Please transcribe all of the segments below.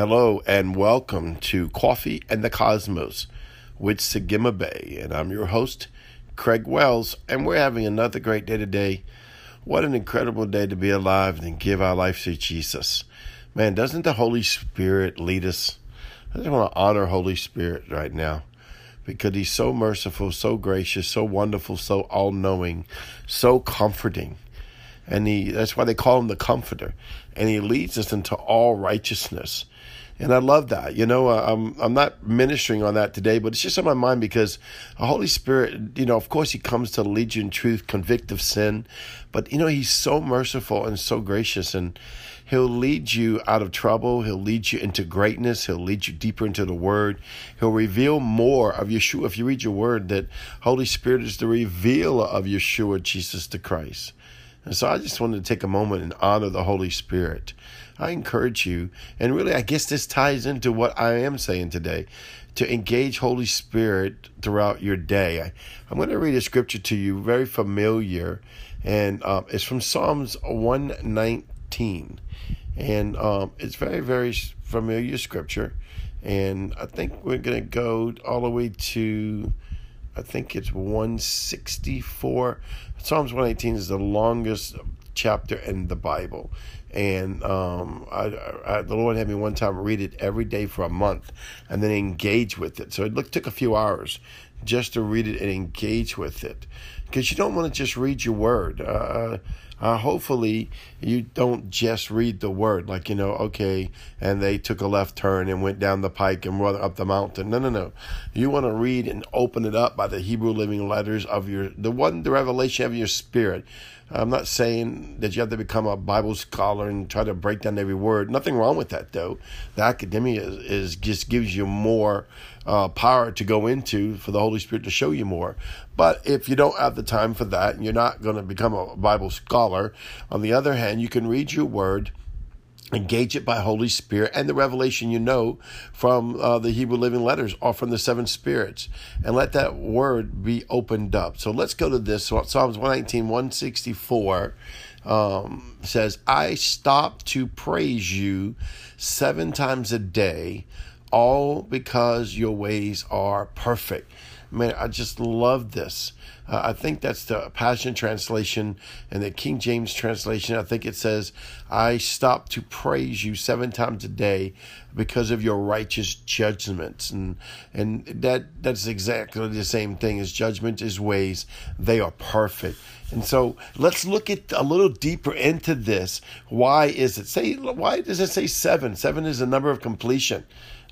Hello and welcome to Coffee and the Cosmos with Sagima Bay. And I'm your host, Craig Wells, and we're having another great day today. What an incredible day to be alive and give our life to Jesus. Man, doesn't the Holy Spirit lead us? I just want to honor Holy Spirit right now because he's so merciful, so gracious, so wonderful, so all knowing, so comforting and he that's why they call him the comforter and he leads us into all righteousness and I love that. You know, uh, I'm I'm not ministering on that today, but it's just on my mind because the Holy Spirit, you know, of course, He comes to lead you in truth, convict of sin, but you know, He's so merciful and so gracious, and He'll lead you out of trouble. He'll lead you into greatness. He'll lead you deeper into the Word. He'll reveal more of Yeshua. If you read your Word, that Holy Spirit is the revealer of Yeshua, Jesus the Christ. And so I just wanted to take a moment and honor the Holy Spirit. I encourage you, and really, I guess this ties into what I am saying today to engage Holy Spirit throughout your day. I, am going to read a scripture to you, very familiar, and um, it's from Psalms 119. And um, it's very, very familiar scripture. And I think we're going to go all the way to I think it's 164. Psalms 118 is the longest chapter in the Bible. And um, I, I, the Lord had me one time read it every day for a month and then engage with it. So it took a few hours just to read it and engage with it. Because you don't want to just read your word. Uh, uh, hopefully you don't just read the word like you know okay and they took a left turn and went down the pike and run up the mountain. No no no. You want to read and open it up by the hebrew living letters of your the one the revelation of your spirit. I'm not saying that you have to become a bible scholar and try to break down every word. Nothing wrong with that though. The academia is, is just gives you more uh, power to go into for the Holy Spirit to show you more. But if you don't have the time for that and you're not going to become a Bible scholar, on the other hand, you can read your word engage it by holy spirit and the revelation you know from uh, the hebrew living letters or from the seven spirits. And let that word be opened up. So let's go to this. Psalms 119 164 um, says i stop to praise you seven times a day all because your ways are perfect. Man, I just love this. Uh, I think that's the Passion Translation and the King James Translation. I think it says, I stop to praise you seven times a day because of your righteous judgments. And, and that, that's exactly the same thing as judgment is ways. They are perfect. And so let's look at a little deeper into this. Why is it? Say, why does it say seven? Seven is the number of completion.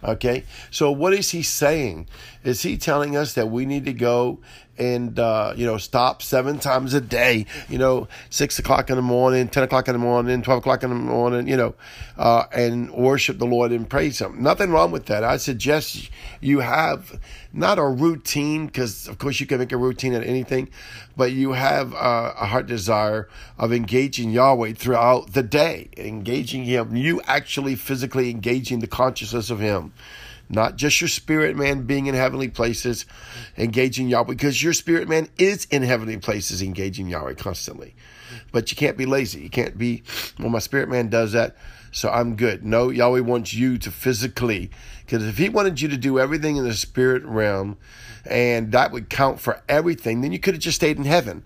Okay, so what is he saying? Is he telling us that we need to go and uh, you know stop seven times a day? You know, six o'clock in the morning, ten o'clock in the morning, twelve o'clock in the morning. You know, uh, and worship the Lord and praise Him. Nothing wrong with that. I suggest you have not a routine because of course you can make a routine at anything, but you have uh, a heart desire of engaging Yahweh throughout the day, engaging Him. You actually physically engaging the consciousness of Him not just your spirit man being in heavenly places, engaging Yahweh, because your spirit man is in heavenly places, engaging Yahweh constantly. But you can't be lazy. You can't be, well, my spirit man does that, so I'm good. No, Yahweh wants you to physically, because if He wanted you to do everything in the spirit realm, and that would count for everything, then you could have just stayed in heaven,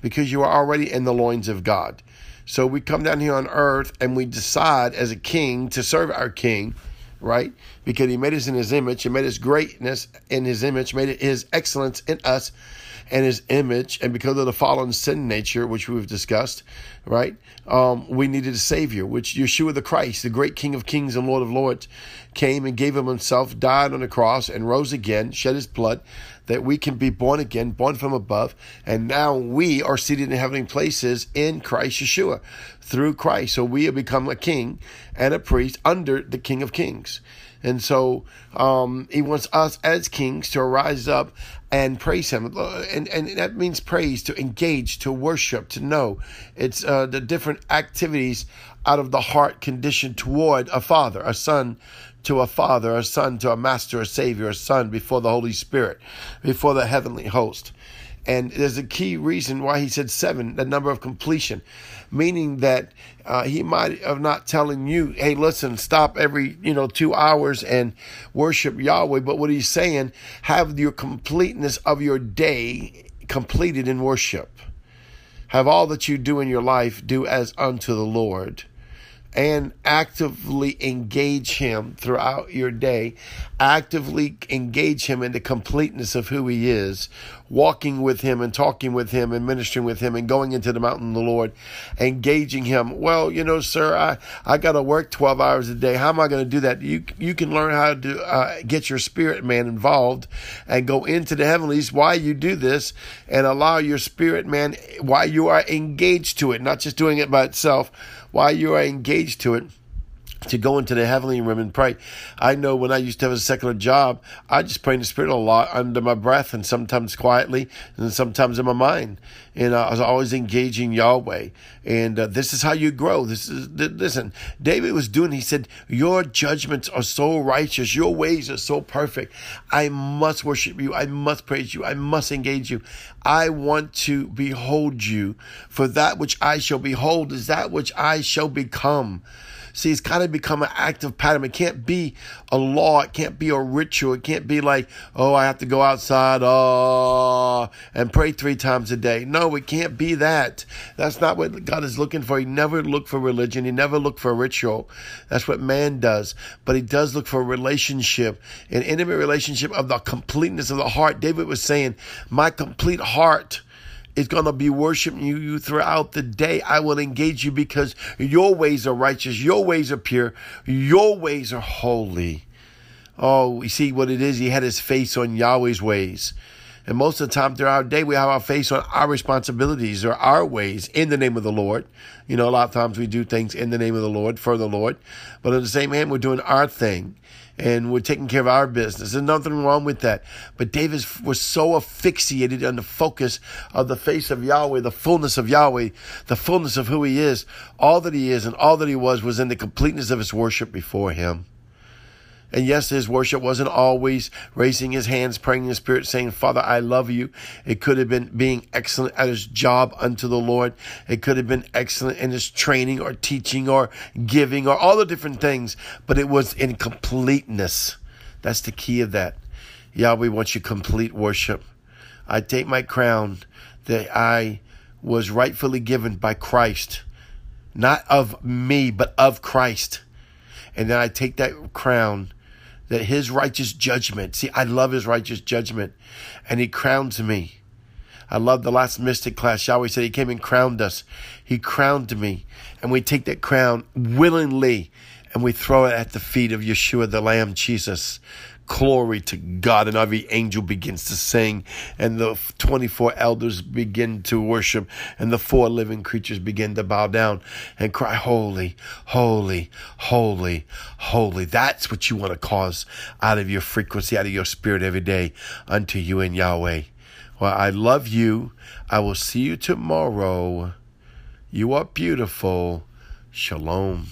because you are already in the loins of God. So we come down here on earth and we decide as a king to serve our king right? Because he made us in his image, he made his greatness in his image, made it his excellence in us and his image. And because of the fallen sin nature, which we've discussed, right? Um, we needed a savior, which Yeshua the Christ, the great King of kings and Lord of lords, came and gave him himself, died on the cross, and rose again, shed his blood, that we can be born again, born from above. And now we are seated in heavenly places in Christ Yeshua through Christ. So we have become a king and a priest under the King of Kings. And so um, he wants us as kings to rise up and praise him. And, and that means praise, to engage, to worship, to know. It's uh, the different activities out of the heart conditioned toward a father, a son to a father, a son to a master, a savior, a son before the Holy Spirit, before the heavenly host. And there's a key reason why he said seven, the number of completion, meaning that uh, he might have not telling you, hey, listen, stop every you know two hours and worship Yahweh. But what he's saying, have your completeness of your day completed in worship. Have all that you do in your life do as unto the Lord and actively engage him throughout your day. Actively engage him in the completeness of who he is, walking with him and talking with him and ministering with him and going into the mountain of the Lord, engaging him. Well, you know, sir, I, I got to work 12 hours a day. How am I going to do that? You, you can learn how to uh, get your spirit man involved and go into the heavenlies while you do this and allow your spirit man while you are engaged to it, not just doing it by itself while you are engaged to it to go into the heavenly room and pray. I know when I used to have a secular job, I just pray in the spirit a lot under my breath and sometimes quietly and sometimes in my mind. And I was always engaging Yahweh. And uh, this is how you grow. This is, th- listen, David was doing, he said, Your judgments are so righteous. Your ways are so perfect. I must worship you. I must praise you. I must engage you. I want to behold you. For that which I shall behold is that which I shall become. See, it's got to become an active pattern. It can't be a law. It can't be a ritual. It can't be like, oh, I have to go outside, oh, and pray three times a day. No, it can't be that. That's not what God is looking for. He never looked for religion. He never looked for ritual. That's what man does. But he does look for a relationship, an intimate relationship of the completeness of the heart. David was saying, my complete heart is going to be worshiping you throughout the day. I will engage you because your ways are righteous, your ways are pure, your ways are holy. Oh, you see what it is? He had his face on Yahweh's ways. And most of the time throughout our day, we have our face on our responsibilities or our ways in the name of the Lord. You know, a lot of times we do things in the name of the Lord, for the Lord. But at the same hand, we're doing our thing and we're taking care of our business. There's nothing wrong with that. But David was so asphyxiated on the focus of the face of Yahweh, the fullness of Yahweh, the fullness of who he is. All that he is and all that he was was in the completeness of his worship before him. And yes, his worship wasn't always raising his hands, praying in the spirit, saying, Father, I love you. It could have been being excellent at his job unto the Lord. It could have been excellent in his training or teaching or giving or all the different things, but it was in completeness. That's the key of that. Yahweh wants you complete worship. I take my crown that I was rightfully given by Christ, not of me, but of Christ. And then I take that crown that his righteous judgment, see, I love his righteous judgment, and he crowns me. I love the last mystic class. Yahweh said he came and crowned us. He crowned me. And we take that crown willingly and we throw it at the feet of Yeshua, the Lamb, Jesus. Glory to God. And every angel begins to sing, and the 24 elders begin to worship, and the four living creatures begin to bow down and cry, Holy, holy, holy, holy. That's what you want to cause out of your frequency, out of your spirit every day unto you and Yahweh. Well, I love you. I will see you tomorrow. You are beautiful. Shalom.